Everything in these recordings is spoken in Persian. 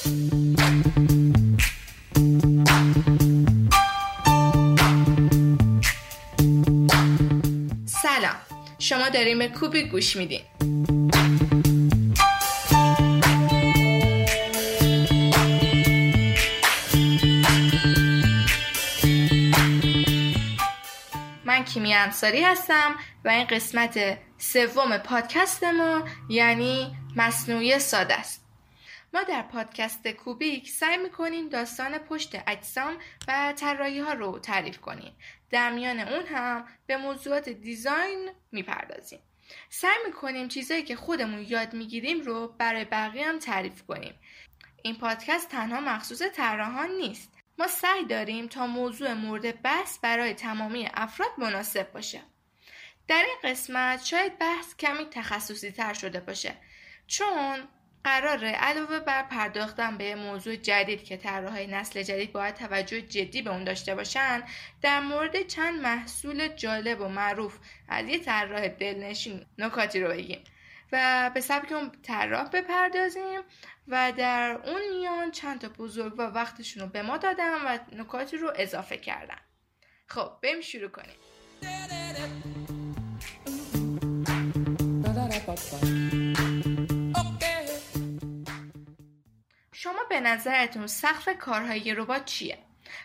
سلام. شما داریم به کوبی گوش میدین. من کیمی انصاری هستم و این قسمت سوم پادکست ما یعنی مصنوعی ساده است. ما در پادکست کوبیک سعی می‌کنیم داستان پشت اجسام و طراحی ها رو تعریف کنیم. در میان اون هم به موضوعات دیزاین می‌پردازیم. سعی می‌کنیم چیزایی که خودمون یاد می‌گیریم رو برای بقیه هم تعریف کنیم. این پادکست تنها مخصوص طراحان نیست. ما سعی داریم تا موضوع مورد بحث برای تمامی افراد مناسب باشه. در این قسمت شاید بحث کمی تخصصی تر شده باشه. چون قراره علاوه بر پرداختن به موضوع جدید که طراحهای نسل جدید باید توجه جدی به اون داشته باشن در مورد چند محصول جالب و معروف از یه طراح دلنشین نکاتی رو بگیم و به سبک اون طراح بپردازیم و در اون میان چند تا بزرگ و وقتشون رو به ما دادن و نکاتی رو اضافه کردن. خب بریم شروع کنیم. نظرتون سقف کارهای ربات چیه؟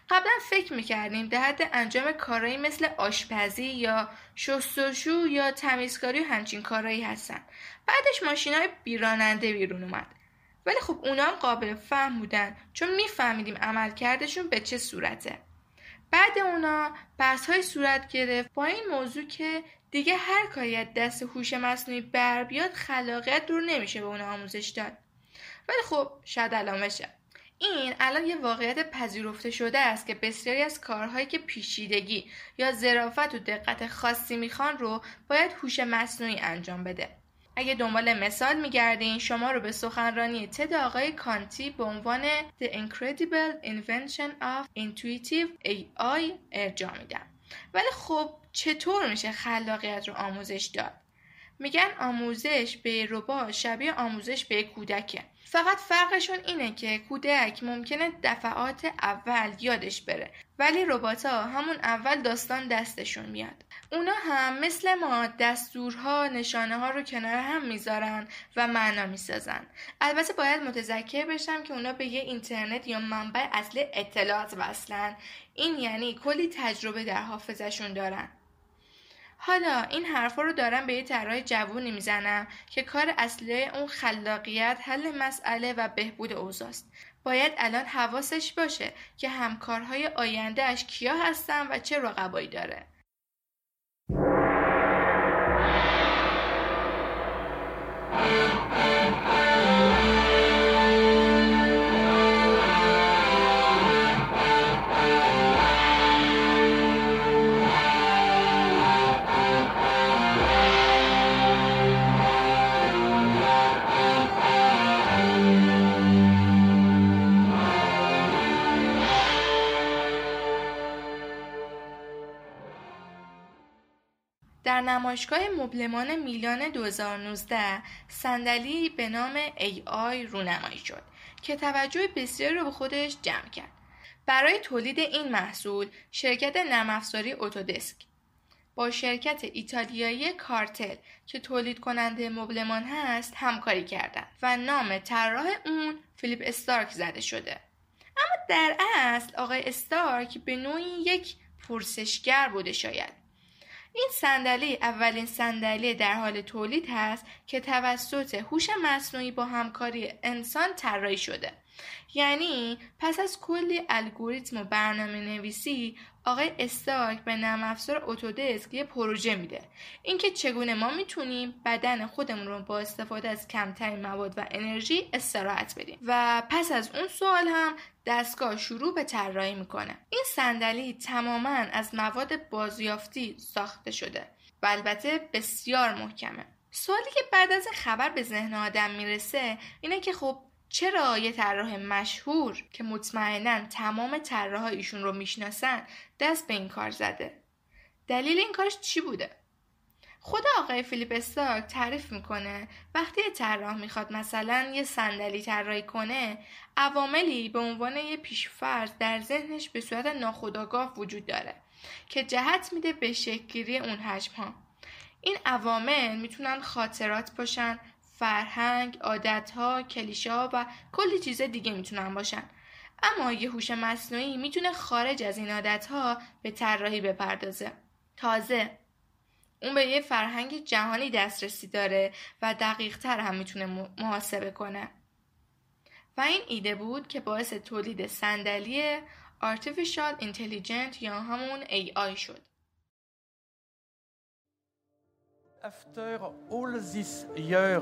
قبلا فکر می‌کردیم در حد انجام کارهایی مثل آشپزی یا شستشو یا تمیزکاری و همچین کارهایی هستن. بعدش ماشین های بیراننده بیرون اومد. ولی خب اونا هم قابل فهم بودن چون میفهمیدیم عملکردشون به چه صورته. بعد اونا بحث های صورت گرفت با این موضوع که دیگه هر کاری دست هوش مصنوعی بر بیاد خلاقیت رو نمیشه به اونا آموزش داد. ولی خب شاید الان بشه این الان یه واقعیت پذیرفته شده است که بسیاری از کارهایی که پیچیدگی یا ظرافت و دقت خاصی می‌خوان رو باید هوش مصنوعی انجام بده. اگه دنبال مثال میگردین شما رو به سخنرانی تد آقای کانتی به عنوان The Incredible Invention of Intuitive AI ارجاع میدم. ولی خب چطور میشه خلاقیت رو آموزش داد؟ میگن آموزش به ربات شبیه آموزش به کودکه. فقط فرقشون اینه که کودک ممکنه دفعات اول یادش بره ولی ربات ها همون اول داستان دستشون میاد. اونا هم مثل ما دستورها نشانه ها رو کنار هم می‌ذارن و معنا می‌سازن. البته باید متذکر بشم که اونا به یه اینترنت یا منبع اصلی اطلاعات وصلن. این یعنی کلی تجربه در حافظشون دارن. حالا این حرفا رو دارم به یه طراح جوونی می‌زنم که کار اصلی اون خلاقیت حل مسئله و بهبود اوضاست باید الان حواسش باشه که همکارهای آیندهش کیا هستن و چه رقبایی داره. نمایشگاه مبلمان میلان 2019 صندلی به نام AI رونمایی شد که توجه بسیاری رو به خودش جمع کرد. برای تولید این محصول شرکت نرم افزاری اتودسک با شرکت ایتالیایی کارتل که تولید کننده مبلمان هست همکاری کردند و نام طراح اون فیلیپ استارک زده شده. اما در اصل آقای استارک به نوعی یک پرسشگر بوده شاید این صندلی اولین صندلی در حال تولید هست که توسط هوش مصنوعی با همکاری انسان طراحی شده. یعنی پس از کلی الگوریتم و برنامه نویسی آقای استارک به نرم افزار اتودسک یه پروژه میده. اینکه چگونه ما می‌تونیم بدن خودمون رو با استفاده از کمترین مواد و انرژی استراحت بدیم. و پس از اون سوال هم دستگاه شروع به طراحی می‌کنه. این صندلی تماما از مواد بازیافتی ساخته شده و البته بسیار محکمه. سوالی که بعد از خبر به ذهن آدم می‌رسه اینه که خب چرا یه طراح مشهور که مطمئنا تمام طراحها ایشون رو می‌شناسن دست به این کار زده؟ دلیل این کارش چی بوده؟ خود آقای فیلیپ استارک تعریف می‌کنه وقتی یه طراح می‌خواد مثلا یه صندلی طراحی کنه عواملی به عنوان یه پیشفرض در ذهنش به صورت ناخودآگاه وجود داره که جهت میده به شکلگیری اون حجم ها این عوامل می‌تونن خاطرات باشن فرهنگ، عادتها، کلیشه و کلی چیز دیگه می‌تونن باشن. اما یه هوش مصنوعی می‌تونه خارج از این عادتها به طراحی بپردازه. تازه. اون به یه فرهنگ جهانی دسترسی داره و دقیق تر هم می‌تونه محاسبه کنه. و این ایده بود که باعث تولید صندلی Artificial Intelligent یا همون AI شد. After all this year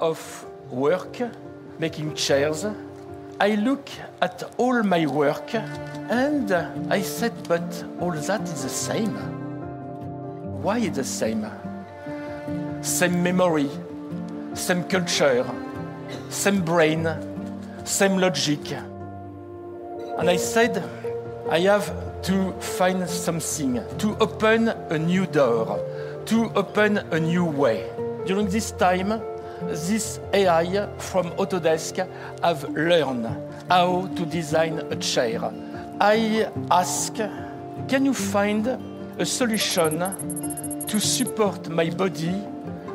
of work making chairs, I look at all my work and I said, but all that is the same. Why is the same? Same memory, same culture, same brain, same logic. And I said, I have to find something, to open a new door, to open a new way. During this time, this AI from Autodesk have learned how to design a chair. I ask, can you find a solution to support my body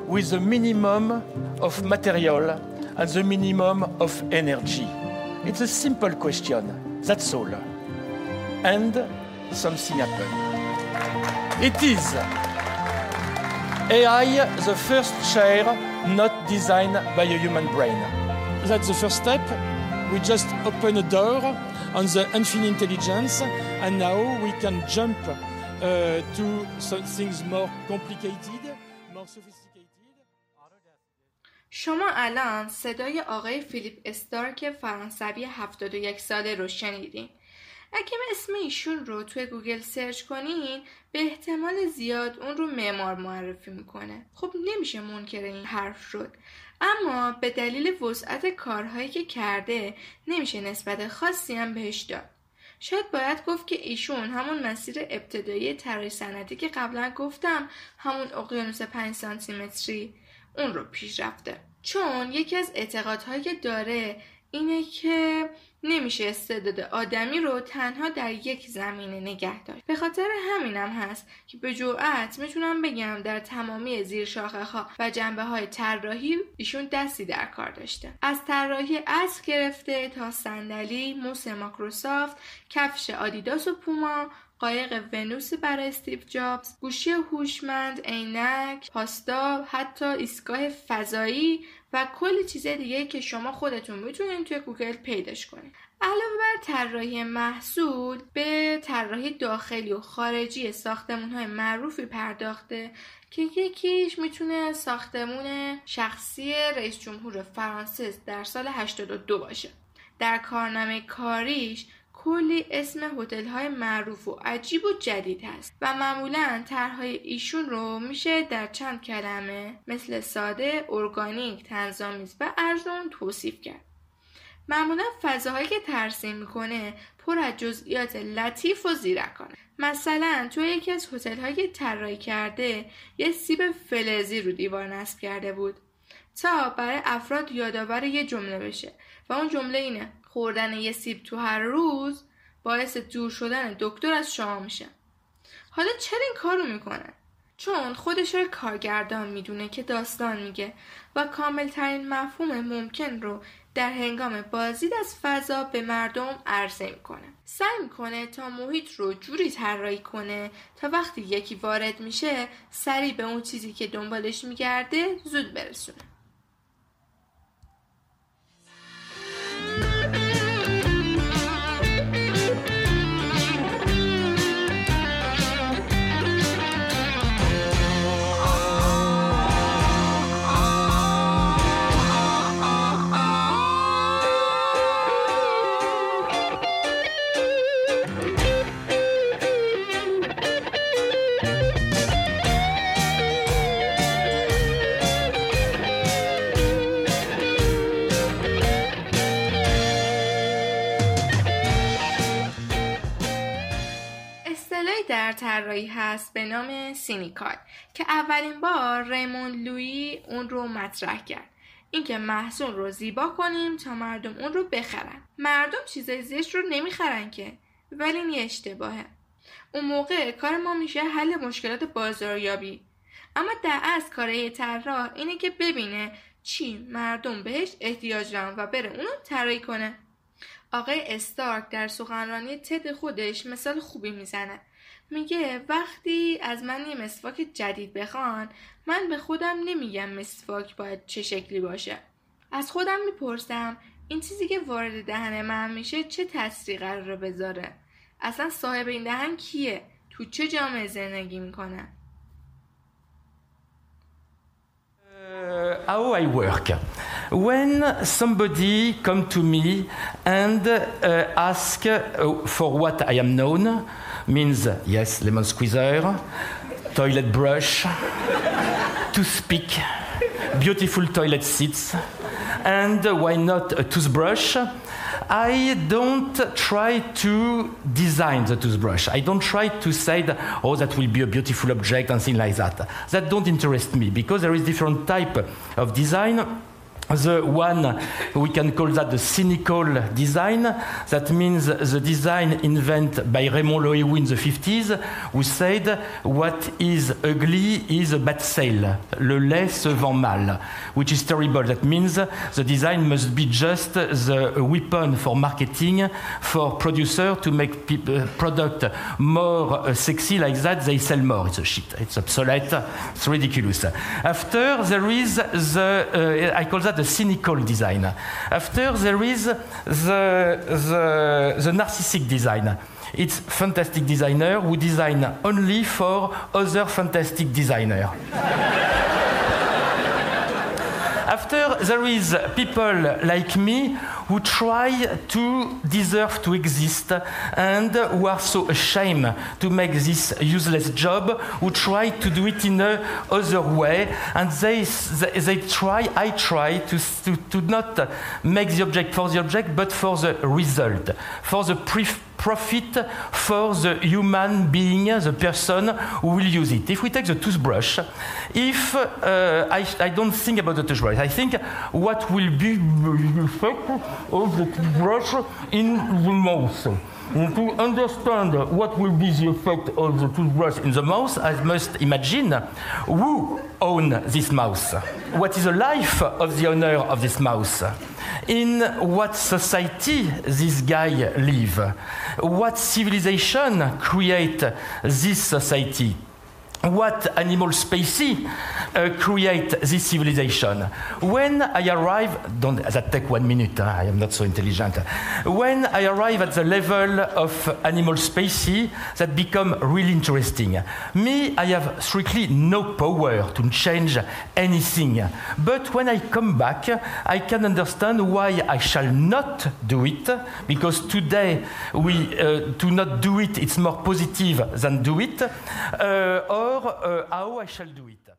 with the minimum of material and the minimum of energy? It's a simple question, that's all. And something happened. It is AI, the first chair not designed by a human brain. That's the first step. We just open a door on the infinite intelligence, and now we can jump uh, to some things more complicated, more sophisticated. شما الان صدای آقای فیلیپ استارک فرانسوی 71 ساله رو شنیدین. اگه اسم ایشون رو توی گوگل سرچ کنین به احتمال زیاد اون رو معمار معرفی می‌کنه. خب نمیشه منکر این حرف شد. اما به دلیل وسعت کارهایی که کرده نمیشه نسبت خاصی هم بهش داد. شاید باید گفت که ایشون همون مسیر ابتدایی طراحی صنعتی که قبلا گفتم همون اقیانوس 5 سانتیمتری اون رو پیش رفته. چون یکی از اعتقادهایی که داره اینه که نمیشه استعداد آدمی رو تنها در یک زمینه نگه داشت. به خاطر همینم هست که به جرأت می‌تونم بگم در تمامی زیر شاخه ها و جنبه های طراحی ایشون دستی در کار داشته. از طراحی اسب گرفته تا صندلی موس ماکروسافت کفش آدیداس و پوما قایق ونوس برای استیو جابز گوشی هوشمند عینک پاستا حتی ایستگاه فضایی و کلی چیز دیگه که شما خودتون می‌تونید توی گوگل پیداش کنید. علاوه بر طراحی محصول به طراحی داخلی و خارجی ساختمون های معروفی پرداخته که یکیش می‌تونه ساختمون شخصی رئیس جمهور فرانسه در سال 82 باشه. در کارنامه کاریش کلی اسم هتل های معروف و عجیب و جدید هست و معمولا طرحهای ایشون رو میشه در چند کلمه مثل ساده، ارگانیک، تنظامیز و ارزون توصیف کرد. معمولا فضاهایی که ترسیم می‌کنه پر از جزئیات لطیف و زیرکانه. مثلا توی یکی از هتل هایی طراحی کرده یه سیب فلزی رو دیوار نصب کرده بود. تا برای افراد یادآور یه جمله بشه. و اون جمله اینه. خوردن یه سیب تو هر روز باعث دور شدن دکتر از شما میشه. حالا چرا این کارو می‌کنه؟ چون خودش رو کارگردان می‌دونه که داستان میگه و کاملترین مفهوم ممکن رو در هنگام بازدید از فضا به مردم عرضه می‌کنه. سعی می‌کنه تا محیط رو جوری طراحی کنه تا وقتی یکی وارد میشه سریع به اون چیزی که دنبالش میگرده زود برسونه. در طراحی هست به نام سینیکال که اولین بار ریمون لویی اون رو مطرح کرد. اینکه محصول رو زیبا کنیم تا مردم اون رو بخرن. مردم چیزای زشت رو نمی‌خرن که ولی این یه اشتباهه. اون موقع کار ما میشه حل مشکلات بازاریابی. اما در از کار طراح اینه که ببینه چی مردم بهش احتیاج دارن و بره اونو طراحی کنه. آقای استارک در سخنرانی تد خودش مثال خوبی می‌زنه. میگه وقتی از من یه مسواک جدید بخوان من به خودم نمیگم مسواک باید چه شکلی باشه. از خودم می‌پرسم این چیزی که وارد دهن من میشه چه تاثیری قرار بذاره؟ اصلا صاحب این دهن کیه؟ تو چه جامعه زندگی می‌کنه؟ Uh, how I work. When somebody come to me and uh, ask uh, for what I am known, means yes, lemon squeezer, toilet brush, toothpick, beautiful toilet seats, and why not a toothbrush? I don't try to design the toothbrush. I don't try to say, that, oh, that will be a beautiful object and things like that. That don't interest me because there is different type of design the one we can call that the cynical design. That means the design invented by Raymond Loewy in the 50s, who said what is ugly is a bad sale. Le lait se vend mal, which is terrible. That means the design must be just the weapon for marketing for producer to make people, product more uh, sexy like that. They sell more. It's a shit. It's obsolete. It's ridiculous. After there is the uh, I call that the cynical design. After there is the, the, the narcissistic design. It's fantastic designer who design only for other fantastic designer. After there is people like me who try to deserve to exist and who are so ashamed to make this useless job, who try to do it in a other way, and they, they, they try, I try to, to, to not make the object for the object, but for the result, for the pre profit for the human being, the person who will use it. If we take the toothbrush, if uh, I, I, don't think about the toothbrush, I think what will be of the toothbrush in the mouth. And to understand what will be the effect of the toothbrush in the mouth, I must imagine who own this mouse. What is the life of the owner of this mouse? In what society this guy live? What civilization create this society? what animal species uh, create this civilization. When I arrive, don't that take one minute, huh? I am not so intelligent. When I arrive at the level of animal species, that become really interesting. Me, I have strictly no power to change anything. But when I come back, I can understand why I shall not do it, because today we uh, to not do it, it's more positive than do it. Uh, or how I shall do it.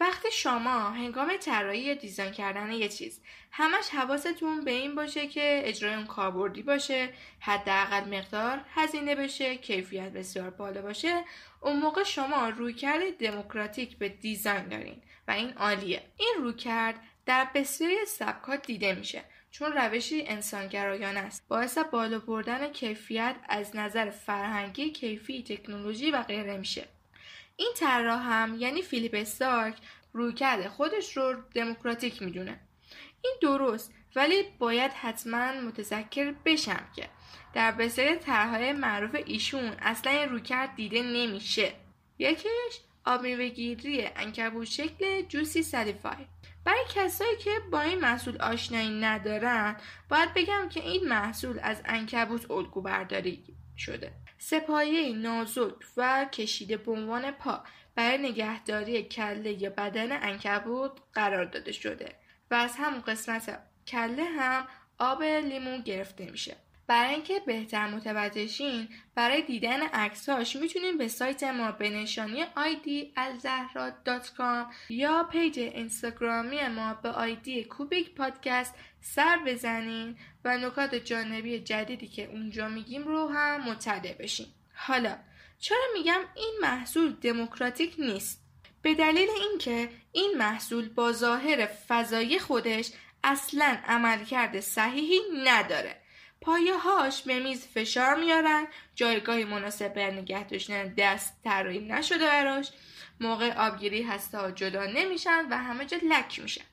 وقتی شما هنگام طراحی یا دیزاین کردن یه چیز همش حواستون به این باشه که اجرای اون کاربردی باشه حداقل مقدار هزینه بشه کیفیت بسیار بالا باشه اون موقع شما رویکرد دموکراتیک به دیزاین دارین و این عالیه. این رویکرد در بسیاری سبکات دیده میشه چون روشی انسانگرایانه است. باعث بالا بردن کیفیت از نظر فرهنگی کیفی تکنولوژی و غیره میشه. این طراح هم یعنی فیلیپ استارک رویکرد خودش رو دموکراتیک می‌دونه. این درست ولی باید حتما متذکر بشم که در بسیاری طرحهای معروف ایشون اصلا این رویکرد دیده نمیشه. یکیش آب میوهگیری انکبوت شکل جوسی سلیفای برای کسایی که با این محصول آشنایی ندارن باید بگم که این محصول از انکبوت الگو برداری شده. سپایه نازک و کشیده به عنوان پا برای نگهداری کله بدن انکبوت قرار داده شده و از همون قسمت کله هم آب لیمون گرفته میشه. برای اینکه بهتر متوجه شین برای دیدن عکساش می‌تونین به سایت ما به نشانی آیدی یا پیج اینستاگرامی ما به آیدی کوبیک پادکست سر بزنین و نکات جانبی جدیدی که اونجا میگیم رو هم مطلع بشین. حالا چرا میگم این محصول دموکراتیک نیست؟ به دلیل اینکه این محصول با ظاهر فضایی خودش اصلا عملکرد صحیحی نداره. پایه هاش به میز فشار میارن. جایگاهی مناسب برای نگه داشتن دست طراحی نشده براش. موقع آبگیری هسته ها جدا نمیشن و همه جا لک میشن.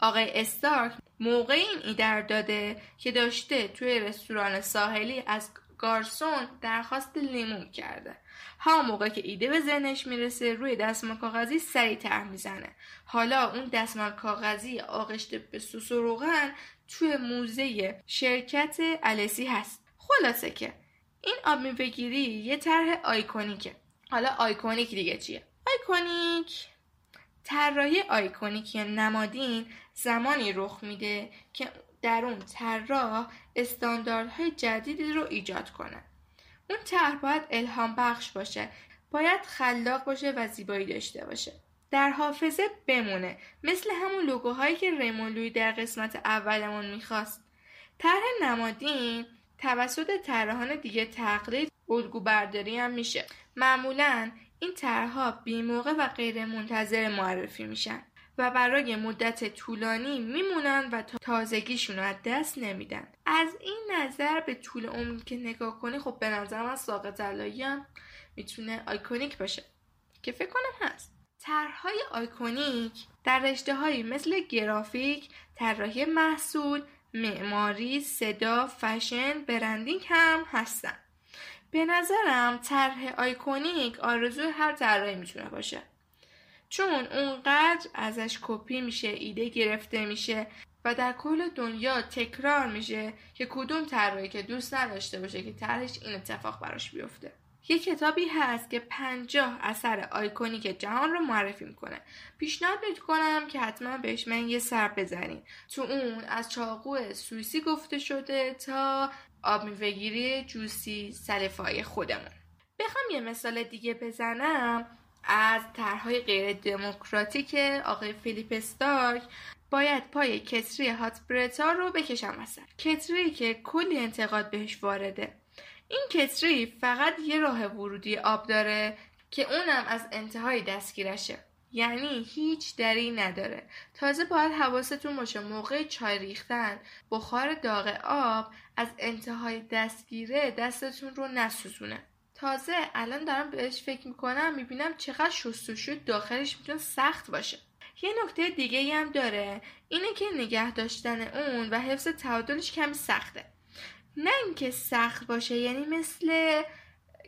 آقای استارک موقع این ایدر داده که داشته توی رستوران ساحلی از گارسون درخواست لیمون کرده. همون موقع که ایده به ذهنش می‌رسه روی دستمال کاغذی سریع طرح می‌زنه. حالا اون دستمال کاغذی آغشته به سس و روغن توی موزه شرکت Alessi هست. خلاصه که این آبمیوه‌گیری یه طرح iconic ه. حالا iconic دیگه چیه؟ iconic. طراحی iconic یا نمادین زمانی رخ میده که در اون طراح استانداردهای جدیدی رو ایجاد کنه. اون طرح باید الهام بخش باشه. باید خلاق باشه و زیبایی داشته باشه. در حافظه بمونه مثل همون لوگوهایی که ریمون لوی در قسمت اولمون می‌خواست. طرح نمادین توسط طراحان دیگه تقلید الگو برداری هم میشه. معمولا این طرحها بیموقع و غیر منتظر معرفی میشن و برای مدت طولانی میمونن و تازگیشون رو از دست نمیدن. از این نظر به طول عمری که نگاه کنی خب به نظرم از ساقط هم می‌تونه iconic باشه که فکر کنم هست. طرحهای iconic در رشته هایی مثل گرافیک، طراحی محصول، معماری، صدا، fashion، branding هم هستن. به نظرم طرح آیکونیک آرزوی هر طراحی می‌تونه باشه. چون اونقدر ازش کپی میشه ایده گرفته میشه و در کل دنیا تکرار میشه که کدوم طراحی که دوست نداشته باشه که طرحش این اتفاق براش بیفته یه کتابی هست که پنجاه اثر iconic جهان رو معرفی می‌کنه. پیشنهاد می‌کنم که حتما بهش من یه سر بزنین. تو اون از چاقو سوئیسی گفته شده تا آب میوه‌گیری Juicy Salif خودمون. بخوام یه مثال دیگه بزنم. از طرحهای غیر دموکراتیک آقای فیلیپ استارک باید پای کتری Hot Bertaa رو بکشم وسط کتری که کلی انتقاد بهش وارده. این کتری فقط یه راه ورودی آب داره که اونم از انتهای دستگیرشه. یعنی هیچ دری نداره. تازه باید حواستون باشه موقع چای ریختن بخار داغ آب از انتهای دستگیره دستتون رو نسوزونه. تازه الان دارم بهش فکر می‌کنم می‌بینم چقدر شستشو داخلش می‌تونه سخت باشه. یه نکته دیگه هم داره اینه که نگه داشتن اون و حفظ تعادلش کمی سخته. نه اینکه سخت باشه یعنی مثل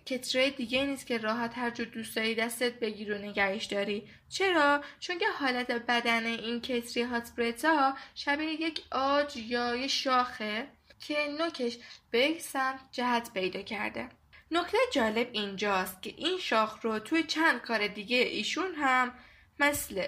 کتره دیگه نیست که راحت هر جور دوست داری دستت بگیر و نگهش داری. چرا؟ چون که حالت بدن این کتری هاتبرتا شبیه یک آج یا یه شاخه که نوکش به یک سمت جهت پیدا کرده. نکته جالب اینجاست که این شاخ رو توی چند کار دیگه ایشون هم مثل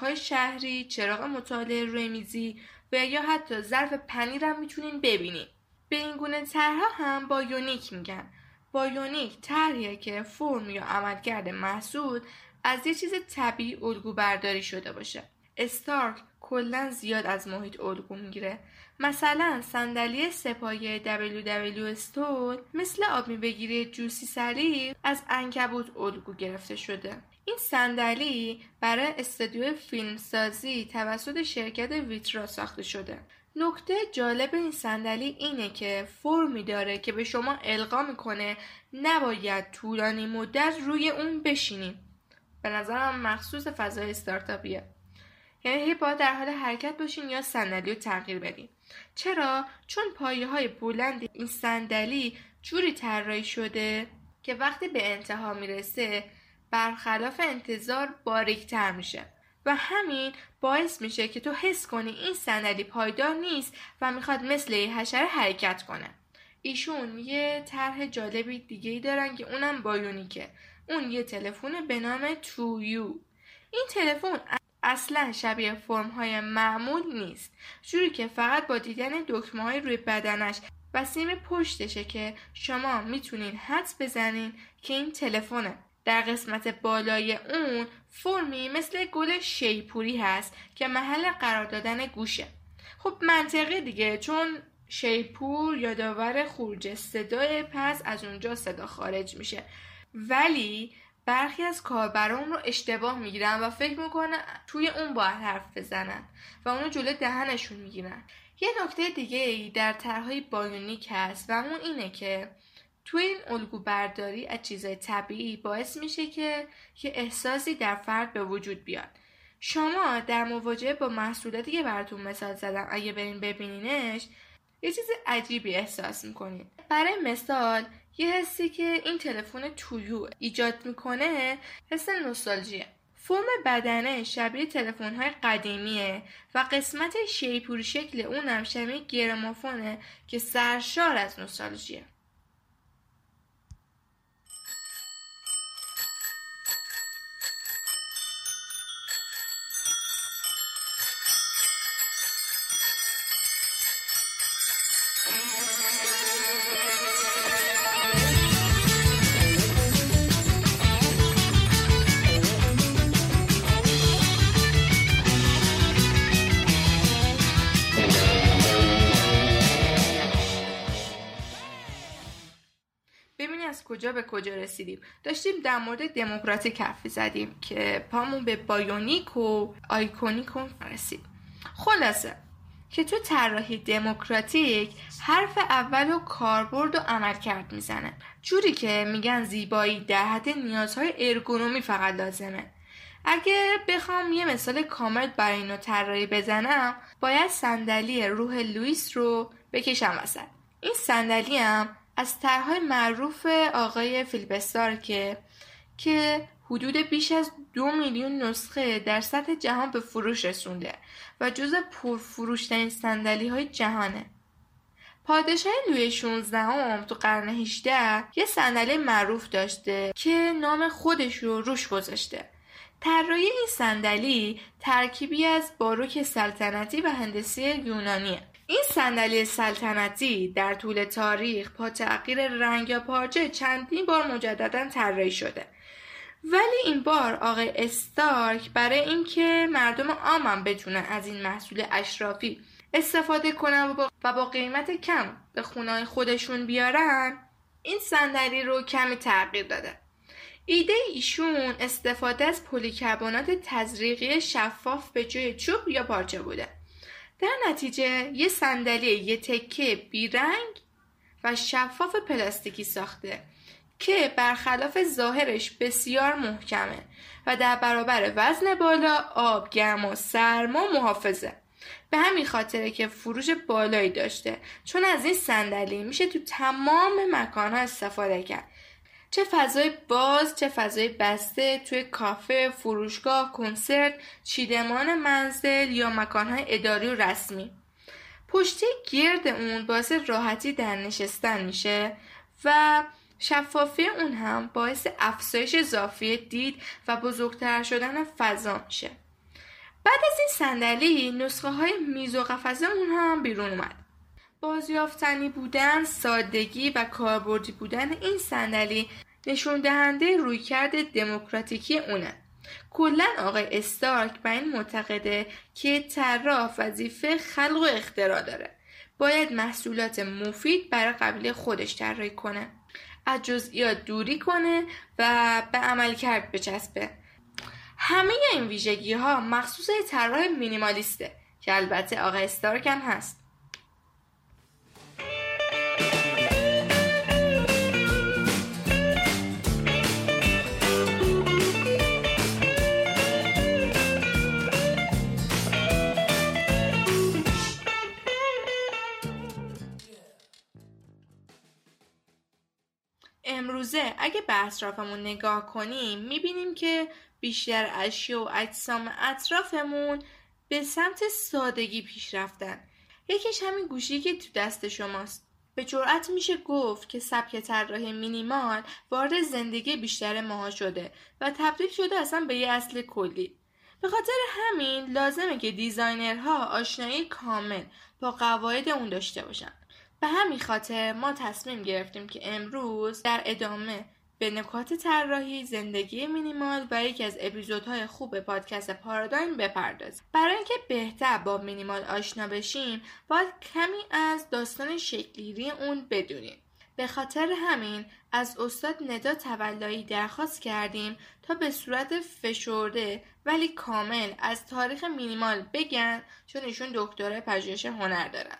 های شهری، چراغ مطالعه روی میزی و یا حتی ظرف پنیر هم می‌تونین ببینین. به این گونه طرحها هم bionic میگن. bionic طرحیه که فرم یا عملکرد محصول از یه چیز طبیعی الگو برداری شده باشه. استارک کلا زیاد از محیط الگو می‌گیره مثلا صندلی سه‌پایه WW stool مثل آب میوه گیری Juicy Salif از عنکبوت الگو گرفته شده این صندلی برای استودیو فیلمسازی توسط شرکت ویترا ساخته شده نکته جالب این صندلی اینه که فرمی داره که به شما القا می‌کنه. نباید طولانی مدت روی اون بشینیم. به نظرم مخصوص فضای استارتاپیه. یعنی هی باید در حال حرکت باشین یا صندلی رو تغییر بدین. چرا؟ چون پایه های بلند این صندلی جوری طراحی شده که وقتی به انتها می‌رسه برخلاف انتظار باریکتر میشه. و همین باعث میشه که تو حس کنی این صندلی پایدار نیست و می‌خواد مثل یه حشره حرکت کنه. ایشون یه طرح جالبی دیگه ای دارن که اونم بایونیکه. اون یه تلفن به نام تویو. این تلفن اصلا شبیه فرم های معمول نیست. جوری که فقط با دیدن دکمه های روی بدنش و سیم پشتشه که شما می‌تونین حدس بزنین که این تلفنه. در قسمت بالای اون فرمی مثل گل شیپوری هست که محل قرار دادن گوشه. خب منطقی دیگه چون شیپور یادآور خروج صدای پس از اونجا صدا خارج میشه. ولی برخی از کاربران رو اشتباه می‌گیرن و فکر می‌کنن توی اون باید حرف بزنن و اونو جلو دهنشون می‌گیرن. یه نکته دیگه ای در طرحهای بایونیک هست و اون اینه که توی این الگو برداری از چیزای طبیعی باعث میشه که یه احساسی در فرد به وجود بیاد. شما در مواجهه با محصولاتی که براتون مثال زدم اگه برین ببینینش یه چیز عجیبی احساس می‌کنید. برای مثال یه حسی که این تلفن تویو ایجاد می‌کنه حس نوستالژیه. فرم بدنه شبیه تلفن های قدیمیه و قسمت شیپور شکل اونم شبیه گرمافونه که سرشار از نوستالژیه. کجا به کجا رسیدیم. داشتیم در مورد دموکراتیک حرف زدیم که پامون به bionic و iconic رسید. خلاصه که تو طراحی دموکراتیک حرف اول رو کاربرد و عملکرد می‌زنه. جوری که میگن زیبایی در حد نیازهای ارگونومی فقط لازمه. اگه بخوام یه مثال کامل برای این نوع طراحی بزنم باید صندلی روح لوئیس رو بکشم وسط. این صندلی هم از طرحهای معروف آقای فیلبستار که که حدود بیش از دو میلیون نسخه در سطح جهان به فروش رسونده و جز پرفروشترین سندلی های جهانه. پادشاه لوی 16 هم تو قرن 18 یه صندلی معروف داشته که نام خودش رو روش گذاشته. طراحی این صندلی ترکیبی از باروک سلطنتی و هندسی یونانیه. این صندلی سلطنتی در طول تاریخ با تغییر رنگ یا پارچه چندین بار مجددا طراحی شده. ولی این بار آقای استارک برای اینکه مردم عامم بتونن از این محصول اشرافی استفاده کنن و با قیمت کم به خونه خودشون بیارن این صندلی رو کمی تغییر داده. ایده ایشون استفاده از پلیکربنات تزریقی شفاف به جای چوب یا پارچه بوده. در نتیجه یه صندلی یه تکه بیرنگ و شفاف پلاستیکی ساخته که برخلاف ظاهرش بسیار محکمه و در برابر وزن بالا آب گرم و سرما محافظه. به همین خاطره که فروش بالایی داشته. چون از این صندلی میشه تو تمام مکانها استفاده کرد. چه فضای باز چه فضای بسته توی کافه، فروشگاه، کنسرت، چیدمان منزل یا مکانهای اداری و رسمی. پشتی گرد اون باعث راحتی در نشستن میشه و شفافی اون هم باعث افزایش اضافی دید و بزرگتر شدن فضا میشه. بعد از این صندلی نسخه های میز و قفسه اون هم بیرون اومد. بازیافتنی بودن، سادگی و کاربردی بودن این صندلی نشون دهنده رویکرد دموکراتیکی اونه. کلا آقای استارک به این معتقده که طراح وظیفه خلق و اختراع داره. باید محصولات مفید برای قبیله خودش طراحی کنه. از جزئیات دوری کنه و به عمل کرد بچسبه. همه این ویژگی ها مخصوص طراح مینیمالیسته که البته آقای استارک هم هست. امروزه اگه به اطرافمون نگاه کنیم می‌بینیم که بیشتر اشیا و اجسام اطرافمون به سمت سادگی پیش رفتن. یکیش همین گوشی که تو دست شماست. به جرأت میشه گفت که سبک طراحی مینیمال وارد زندگی بیشتر ماها شده و تبدیل شده اصلا به یه اصل کلی. به خاطر همین لازمه که دیزاینرها آشنایی کامل با قواعد اون داشته باشن. به همین خاطر ما تصمیم گرفتیم که امروز در ادامه به نکات طراحی زندگی مینیمال و یکی از اپیزودهای خوب پادکست پارادایم بپردازیم. برای اینکه بهتر با مینیمال آشنا بشیم باید کمی از داستان شکلیری اون بدونیم. به خاطر همین از استاد ندا تولایی درخواست کردیم تا به صورت فشرده ولی کامل از تاریخ مینیمال بگن چون ایشون دکترای پژوهش هنر دارن.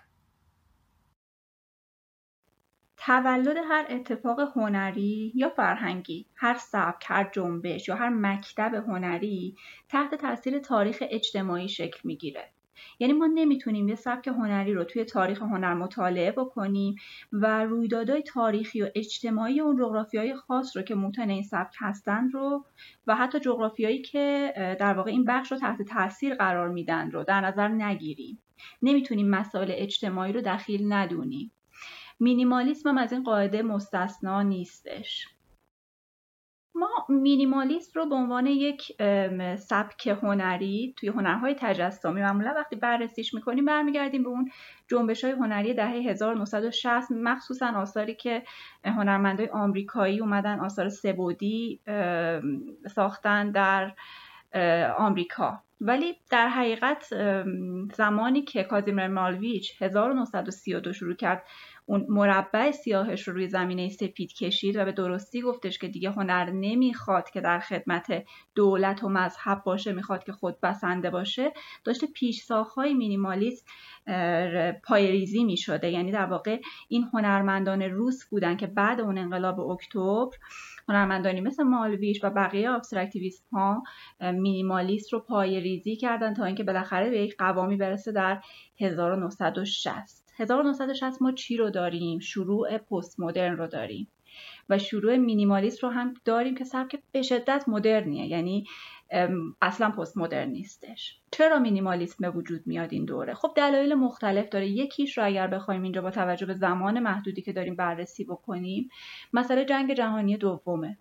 تولد هر اتفاق هنری یا فرهنگی، هر سبک، هر جنبش یا هر مکتب هنری تحت تاثیر تاریخ اجتماعی شکل می‌گیره. یعنی ما نمی‌تونیم یه سبک هنری رو توی تاریخ هنر مطالعه بکنیم و رویدادهای تاریخی و اجتماعی اون جغرافیای خاص رو که موتن این سبک هستن رو و حتی جغرافیایی که در واقع این بخش رو تحت تاثیر قرار میدن رو در نظر نگیریم نمی‌تونیم مسائل اجتماعی رو دخیل ندونیم مینیمالیسم هم از این قاعده مستثنا نیستش. ما مینیمالیسم رو به عنوان یک سبک هنری توی هنرهای تجسمی معمولا وقتی بررسیش می‌کنیم برمیگردیم به اون جنبش های هنری دهه 1960 مخصوصا آثاری که هنرمندای آمریکایی اومدن آثار سبودی ساختن در آمریکا. ولی در حقیقت زمانی که کازیمر مالویچ 1932 شروع کرد اون مربع سیاهش رو روی زمینه سپید کشید و به درستی گفتش که دیگه هنر نمی‌خواد که در خدمت دولت و مذهب باشه می‌خواد که خود بسنده باشه. داشته پیش ساخهای مینیمالیست پایریزی می شده یعنی در واقع این هنرمندان روس بودن که بعد اون انقلاب اکتبر هنرمندانی مثل مالویچ و بقیه abstractivist ها مینیمالیسم رو پایه ریزی کردن تا اینکه بالاخره به یک قوامی برسه در 1960 1960 ما چی رو داریم؟ شروع پست مدرن رو داریم. و شروع مینیمالیسم رو هم داریم که سبک به شدت مدرنیه. یعنی اصلا پست مدرن نیستش. چرا مینیمالیسم به وجود میاد این دوره؟ خب دلایل مختلف داره. یکیش رو اگر بخوایم اینجا با توجه به زمان محدودی که داریم بررسی بکنیم مسئله جنگ جهانی دومه.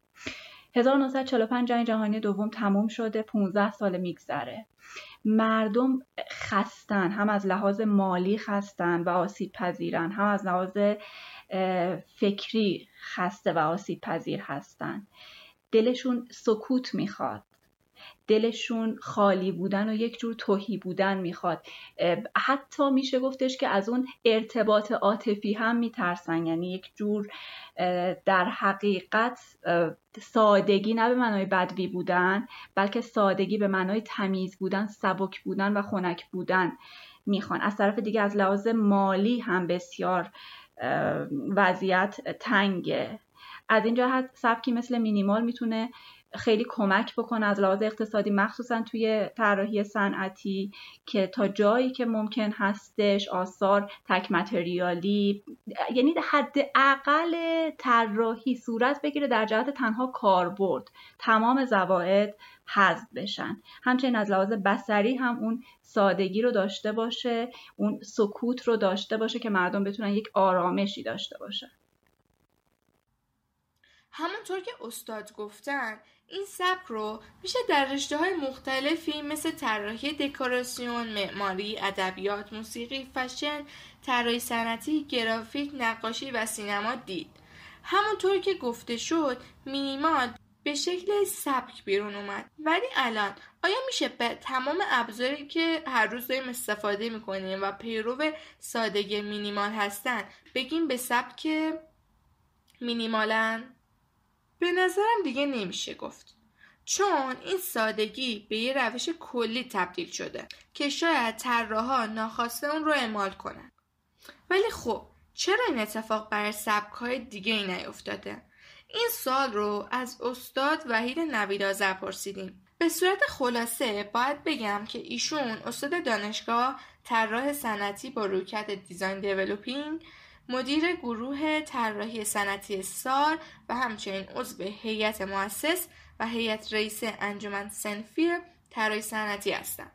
1945 جنگ جهانی دوم تموم شده 15 سال میگذره. مردم خستن هم از لحاظ مالی خستن و آسیب پذیرن هم از لحاظ فکری خسته و آسیب پذیر هستن. دلشون سکوت می‌خواد. دلشون خالی بودن و یک جور توهی بودن می‌خواد. حتی میشه گفتش که از اون ارتباط عاطفی هم میترسن. یعنی یک جور در حقیقت سادگی نه به معنای بدوی بودن بلکه سادگی به معنای تمیز بودن سبک بودن و خنک بودن می‌خوان. از طرف دیگه از لحاظ مالی هم بسیار وضعیت تنگه. از این جهت سبکی مثل مینیمال می‌تونه خیلی کمک بکنه از لحاظ اقتصادی مخصوصا توی طراحی صنعتی که تا جایی که ممکن هستش آثار تک متریالی یعنی حد اقل طراحی صورت بگیره در جهت تنها کاربرد تمام زواید حذف بشن. همچنین از لحاظ بسری هم اون سادگی رو داشته باشه اون سکوت رو داشته باشه که مردم بتونن یک آرامشی داشته باشن. همونطور که استاد گفتن این سبک رو میشه در رشته های مختلفی مثل طراحی دکوراسیون، معماری، ادبیات، موسیقی، فشن، طراحی صنعتی، گرافیک، نقاشی و سینما دید. همونطور که گفته شد مینیمال به شکل سبک بیرون اومد ولی الان آیا میشه به تمام ابزاری که هر روز داریم استفاده می‌کنیم و پیرو سادگی مینیمال هستن بگیم به سبک مینیمالن به نظرم دیگه نمیشه گفت. چون این سادگی به یه روش کلی تبدیل شده که شاید طراحا ناخواسته اون رو اعمال کنن. ولی خب چرا این اتفاق برای سبک های دیگه ای نیفتاده؟ این سال رو از استاد وحید نویدازر پرسیدیم. به صورت خلاصه باید بگم که ایشون استاد دانشگاه طراح صنعتی با رویکرد دیزاین دیولوپینگ مدیر گروه طراحی صنعتی سال و همچنین عضو هیئت مؤسس و هیئت رئیس انجمن سنفی طراحی صنعتی هستم.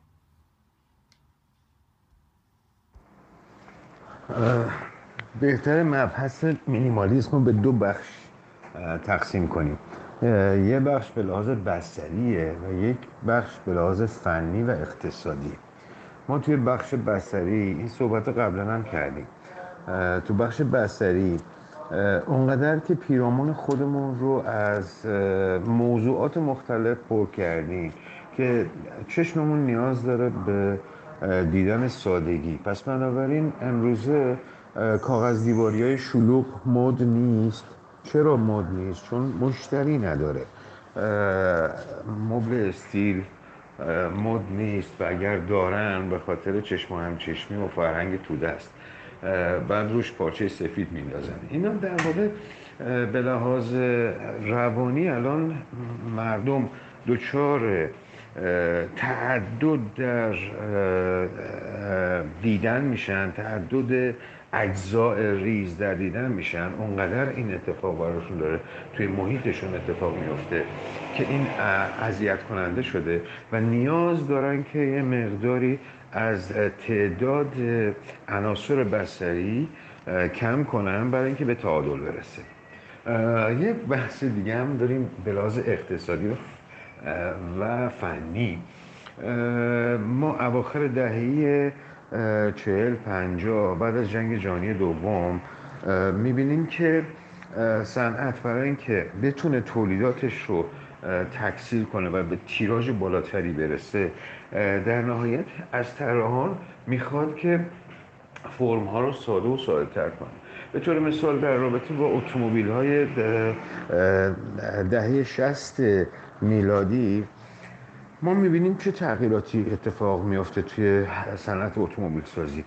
بهتر مبحث مینیمالیسم رو به دو بخش تقسیم کنیم. یه بخش به لحاظ بستریه و یک بخش به لحاظ فنی و اقتصادی. ما توی بخش بستری این صحبت قبلا هم کردیم. تو بخش بستری اونقدر که پیرامون خودمون رو از موضوعات مختلف پر کردیم که چشممون نیاز داره به دیدن سادگی. پس بنابراین امروزه کاغذ دیواری های شلوغ مد نیست. چرا مد نیست؟ چون مشتری نداره. مبل استیل مد نیست و اگر دارن به خاطر چشم و همچشمی و فرهنگ توده است. بعد روش پارچه سفید میندازن. اینا در واقع به لحاظ روانی الان مردم دچار تعدد در دیدن میشن تعدد اجزاء ریز در دیدن میشن. اونقدر این اتفاق براشون داره توی محیطشون اتفاق میفته که این اذیت کننده شده و نیاز دارن که یه مقداری از تعداد عناصر بسری کم کنن برای اینکه به تعادل برسه. یه بحث دیگه هم داریم به لحاظ اقتصادی و فنی. ما اواخر دهه چهل پنجاه بعد از جنگ جهانی دوم می‌بینیم که صنعت برای اینکه بتونه تولیداتش رو تکثیر کنه و به تیراژ بالاتری برسه. در نهایت از طراحان می‌خواد که فرم ها رو ساده و ساده تر کنه. به طور مثال در رابطه با اتومبیل های دهه شست میلادی ما می‌بینیم چه تغییراتی اتفاق میافته توی صنعت اتومبیل سازی.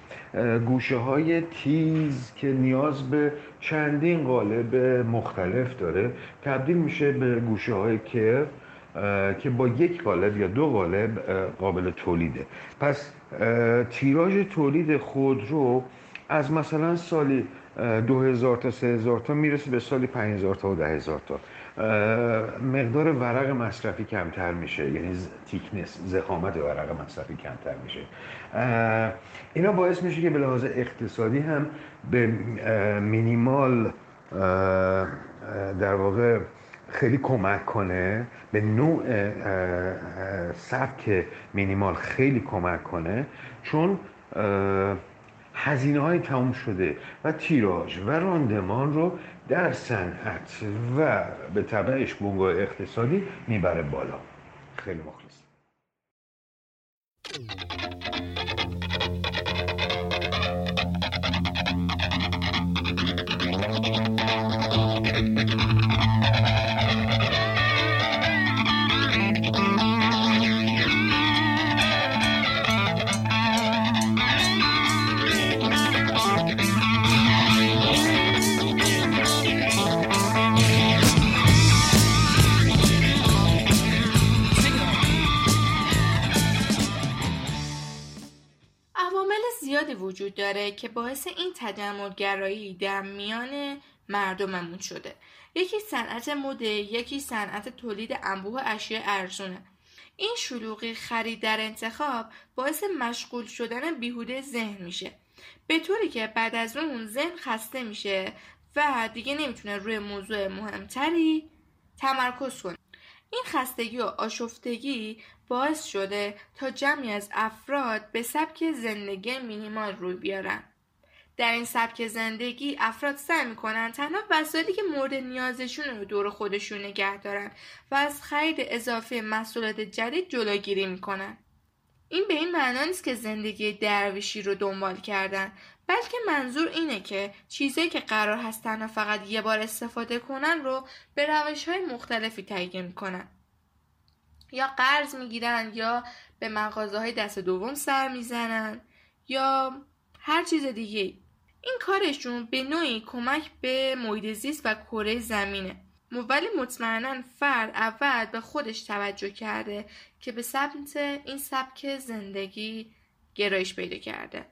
گوشه های تیز که نیاز به چندین قالب مختلف داره تبدیل میشه به گوشه های که با یک قالب یا دو قالب قابل تولیده. پس تیراژ تولید خودرو از مثلا سالی 2000 تا 3000 تا می‌رسه به سالی 5000 تا و 10000 تا. مقدار ورق مصرفی کمتر میشه یعنی تیکنس زخامت ورق مصرفی کمتر میشه. اینا باعث میشه که به لحاظ اقتصادی هم به مینیمال در واقع خیلی کمک کنه به نوع سبک مینیمال خیلی کمک کنه. چون هزینه های تموم شده و تیراژ و راندمان رو در صنعت و به طبعش بونگاه اقتصادی می‌بره بالا. خیلی مخلص وجود داره که باعث این تجملگرایی در میان مردممون شده. یکی صنعت مده یکی صنعت تولید انبوه اشیاء ارزونه. این شلوغی خرید در انتخاب باعث مشغول شدن بیهوده ذهن میشه. به طوری که بعد از اون ذهن خسته میشه و دیگه نمی‌تونه روی موضوع مهمتری تمرکز کنه. این خستگی و آشفتگی باعث شده تا جمعی از افراد به سبک زندگی مینیمال روی بیارن. در این سبک زندگی افراد سعی می‌کنن تنها وسایلی که مورد نیازشون رو دور خودشون نگه دارن و از خرید اضافه محصولات جدید جلوگیری می‌کنن. این به این معنا نیست که زندگی درویشی رو دنبال کردن بلکه منظور اینه که چیزایی که قرار هست تنها فقط یه بار استفاده کنن رو به روش های مختلفی تهیه می‌کنن یا قرض می‌گیرن یا به مغازه های دست دوم سر می‌زنن یا هر چیز دیگه. این کارشون به نوعی کمک به محیط زیست و کره زمینه. ولی مطمئنا فرد اول به خودش توجه کرده که به سمت این سبک زندگی گرایش پیدا کرده.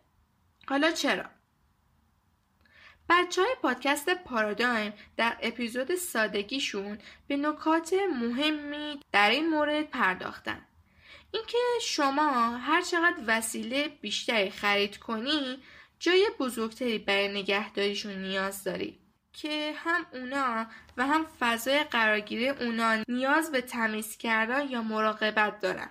حالا چرا؟ بچه های پادکست پارادایم در اپیزود سادگیشون به نکات مهمی در این مورد پرداختن. اینکه شما هر چقدر وسیله بیشتری خرید کنی جای بزرگتری برای نگهداریشون نیاز داری. که هم اونا و هم فضای قرارگیری اونا نیاز به تمیز کردن یا مراقبت دارن.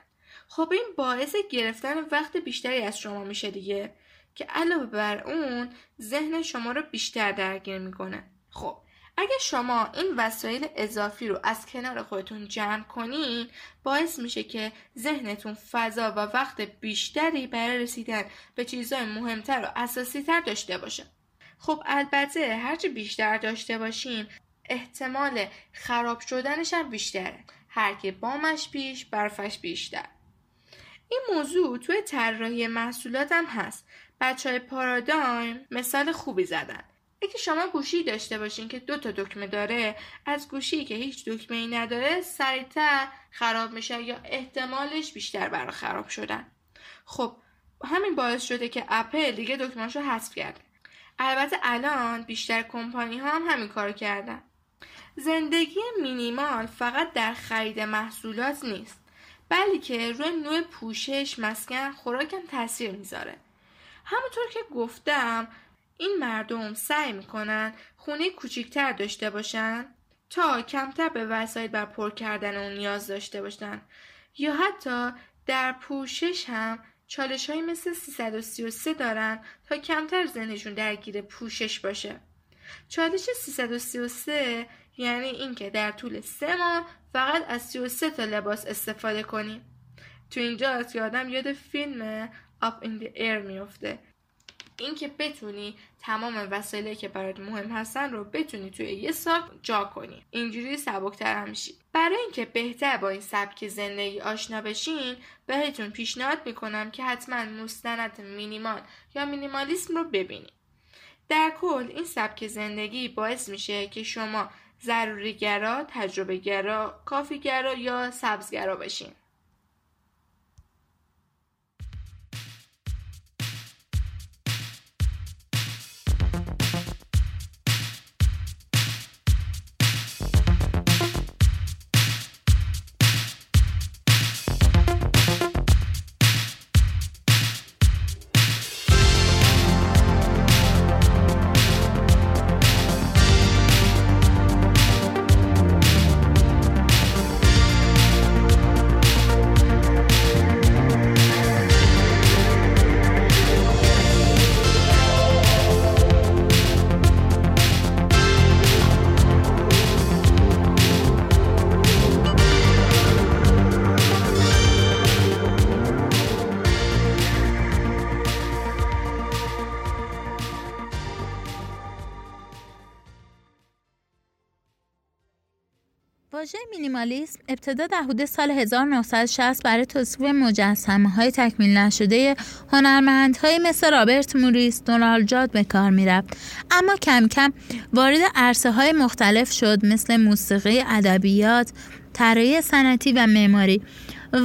خب این باعث گرفتن وقت بیشتری از شما میشه دیگه. که علاوه بر اون ذهن شما رو بیشتر درگیر می‌کنه. خب اگه شما این وسایل اضافی رو از کنار خودتون جمع کنین باعث میشه که ذهنتون فضا و وقت بیشتری برای رسیدن به چیزهای مهمتر و اساسیتر داشته باشه. خب البته هرچی بیشتر داشته باشین احتمال خراب شدنش هم بیشتره. هر که بامش پیش برفش بیشتر. این موضوع توی طراحی محصولات هم هست. بچه های پارادایم مثال خوبی زدن. اگه شما گوشی داشته باشین که دو تا دکمه داره از گوشی که هیچ دکمه ای نداره سریعتر خراب میشه یا احتمالش بیشتر برای خراب شدن. خب همین باعث شده که اپل دیگه دکمهاشو حذف کرده. البته الان بیشتر کمپانی ها هم همین کار کردن. زندگی مینیمال فقط در خرید محصولات نیست. بلکه روی نوع پوشش مسکن خوراکم تاثیر می‌ذاره. همونطور که گفتم این مردم سعی می‌کنن خونه کوچیکتر داشته باشن تا کمتر به وسایل بر پر کردن اون نیاز داشته باشن. یا حتی در پوشش هم چالش های مثل 333 دارن تا کمتر ذهنشون درگیر پوشش باشه. چالش 333 یعنی اینکه در طول سه ماه فقط از 33 تا لباس استفاده کنیم. تو اینجا که آدم یاد فیلم Up in the Air میفته اینکه بتونی تمام وسایلی که برات مهم هستن رو بتونی توی یه ساک جا کنی. اینجوری سبکتر هم میشی. برای اینکه بهتر با این سبک زندگی آشنا بشین بهتون پیشنهاد می‌کنم که حتما مستند مینیمال یا مینیمالیسم رو ببینید در کل این سبک زندگی باعث میشه که شما ضروری گرا، تجربه گرا، کافی گرا یا سبزگرا بشین مینیمالیسم ابتدا در حدود سال 1960 برای توصیف مجسمه های تکمیل نشده هنرمندهایی مثل رابرت موریس، دونالد جاد به کار می‌رفت. اما کم کم وارد عرصه های مختلف شد مثل موسیقی ادبیات طراحی صنعتی و معماری.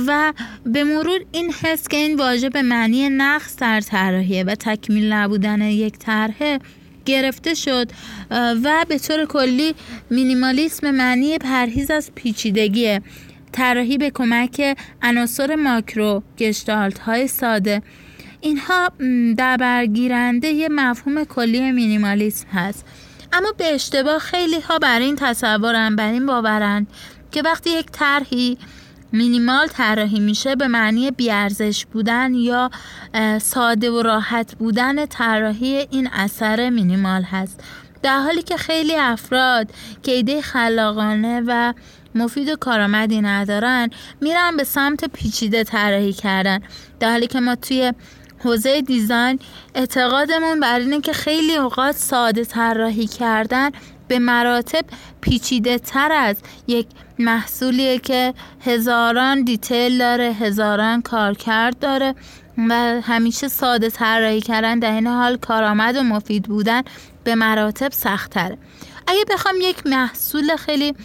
و به مرور این حس که این واژه به معنی نقص در طراحی و تکمیل نبودن یک طرحه گرفته شد و به طور کلی مینیمالیسم معنی پرهیز از پیچیدگی طراحی به کمک عناصر ماکرو گشتالت های ساده. اینها در برگیرنده یه مفهوم کلی مینیمالیسم هست. اما به اشتباه خیلی ها بر این تصورن بر این باورن که وقتی یک طرحی مینیمال طراحی میشه به معنی بیارزش بودن یا ساده و راحت بودن طراحی این اثر مینیمال هست. در حالی که خیلی افراد که ایده خلاقانه و مفید و کارآمدی ندارن میرن به سمت پیچیده طراحی کردن. در حالی که ما توی حوزه دیزاین اعتقادمون بر اینه که خیلی اوقات ساده طراحی کردن به مراتب پیچیده تر از یک محصولیه که هزاران دیتیل داره هزاران کارکرد داره و همیشه ساده طراحی کردن در این حال کارآمد و مفید بودن به مراتب سختره اگه بخوام یک محصول خیلی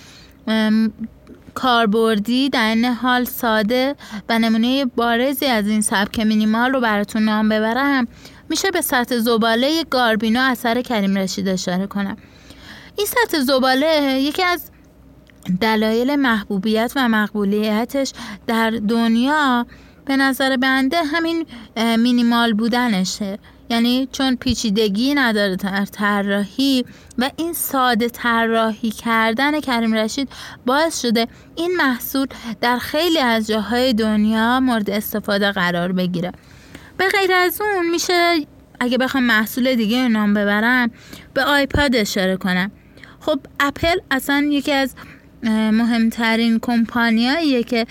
کاربردی در این حال ساده و نمونه بارزی از این سبک مینیمال رو براتون نام ببرم میشه به سطح زباله گاربینو اثر کریم رشید اشاره کنم. این سطح زباله یکی از دلایل محبوبیت و مقبولیتش در دنیا به نظر بنده همین مینیمال بودنشه. یعنی چون پیچیدگی نداره در طراحی و این ساده طراحی کردن کریم رشید باعث شده این محصول در خیلی از جاهای دنیا مورد استفاده قرار بگیره. به غیر از اون میشه اگه بخوام محصول دیگه نام ببرم به آیپاد اشاره کنم. خب اپل اصلا یکی از مهمترین کمپانیاییه که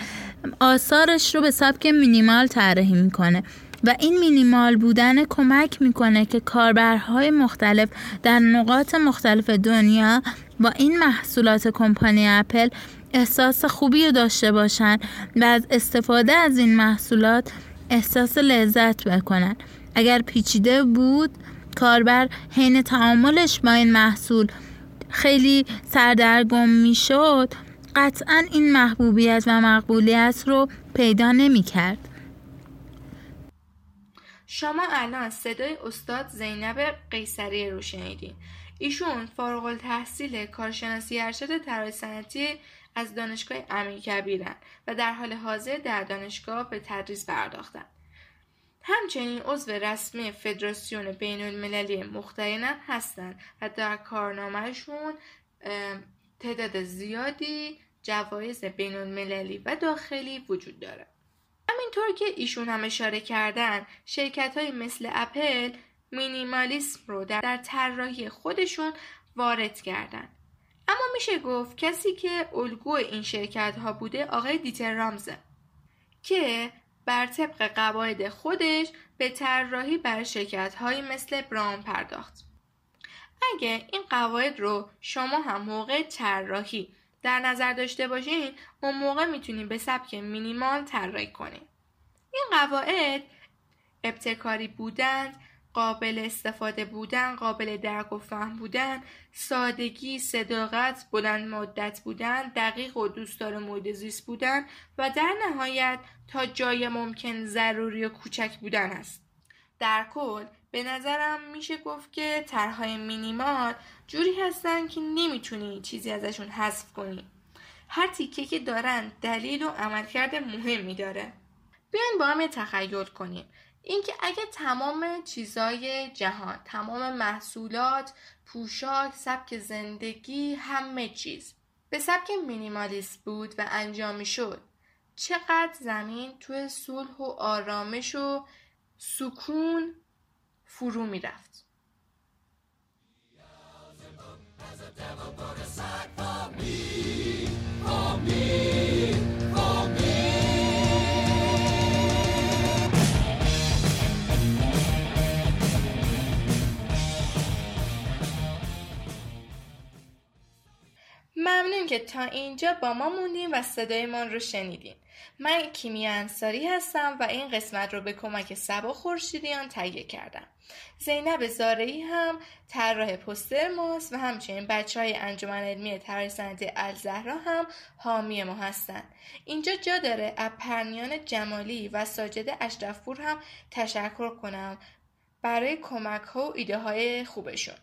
آثارش رو به سبک مینیمال طراحی می‌کنه و این مینیمال بودن کمک می‌کنه که کاربرهای مختلف در نقاط مختلف دنیا با این محصولات کمپانی اپل احساس خوبی رو داشته باشن و از استفاده از این محصولات احساس لذت بکنن. اگر پیچیده بود کاربر حین تعاملش با این محصول خیلی سردرگم می‌شد قطعا این محبوبیت و مقبولیت رو پیدا نمی کرد. شما الان صدای استاد زینب قیصری رو شنیدین ایشون فارغ التحصیل کارشناسی ارشد طراحی صنعتی از دانشگاه امیرکبیرن و در حال حاضر در دانشگاه به تدریس پرداختن همچنین عضو رسمی فدراسیون بین المللی مخترین هم هستند و در کارنامهشون تعداد زیادی جوایز بین المللی و داخلی وجود داره. همینطور که ایشون هم اشاره کردن شرکت های مثل اپل مینیمالیسم رو در, در طراحی خودشون وارد کردن. اما میشه گفت کسی که الگو این شرکت ها بوده آقای دیتر رامزه که بر طبق قواعد خودش به طراحی بر شرکت های مثل براون پرداخت. اگه این قواعد رو شما هم موقع طراحی در نظر داشته باشین اون موقع می‌تونین به سبک مینیمال طراحی کنین. این قواعد ابتکاری بودند قابل استفاده بودن، قابل درک و فهم بودن، سادگی، صداقت، بلند مدت بودن، دقیق و دوستدار محیط زیست بودن و در نهایت تا جای ممکن ضروری و کوچک بودن است. در کل به نظرم میشه گفت که طرحهای مینیمال جوری هستن که نمی‌تونی چیزی ازشون حذف کنی. هر تیکه که دارن دلیل و عملکرد مهمی داره. بیاین با هم تخیل کنیم اینکه اگه تمام چیزای جهان تمام محصولات پوشاک سبک زندگی همه چیز به سبک مینیمالیست بود و انجامی شد چقدر زمین توی صلح و آرامش و سکون فرو می‌رفت. ممنون که تا اینجا با ما موندین و صدایمان رو شنیدین. من کیمیا انصاری هستم و این قسمت رو به کمک سبا خورشیدیان تهیه کردم. زینب زارعی هم طراح پوستر ماست و همچنین بچه های انجمن علمی طراحی صنعتی الزهرا هم حامی ما هستند. اینجا جا داره اپرنیان جمالی و ساجد اشرفپور هم تشکر کنم برای کمک ها و ایده های خوبشون.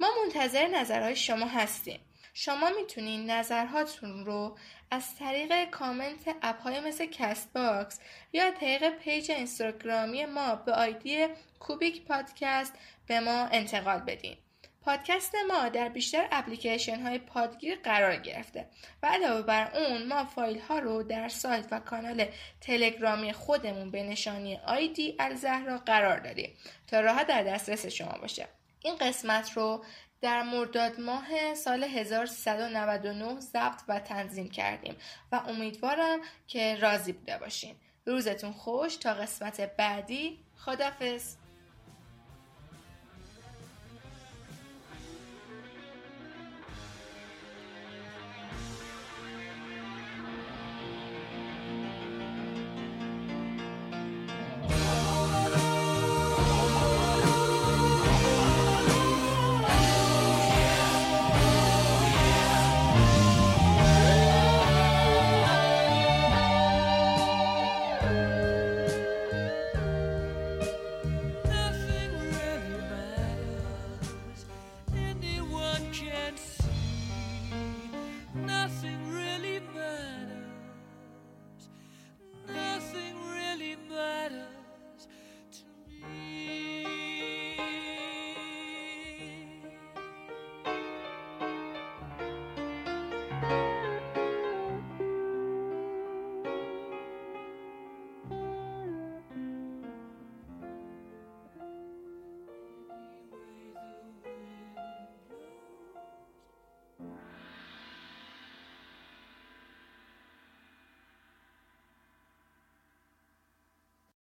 ما منتظر نظرهای شما هستیم. شما می‌تونین نظرهاتون رو از طریق کامنت app های مثل Castbox یا طریق پیج اینستاگرامی ما به آیدی Cubic Podcast به ما انتقال بدین. پادکست ما در بیشتر اپلیکیشن های پادگیر قرار گرفته و علاوه بر اون ما فایل ها رو در سایت و کانال تلگرامی خودمون به نشانی آیدی الزهرا قرار دادیم تا راحت در دسترس شما باشه این قسمت رو در مرداد ماه سال 1399 ضبط و تنظیم کردیم و امیدوارم که راضی بوده باشین. روزتون خوش تا قسمت بعدی. خدافز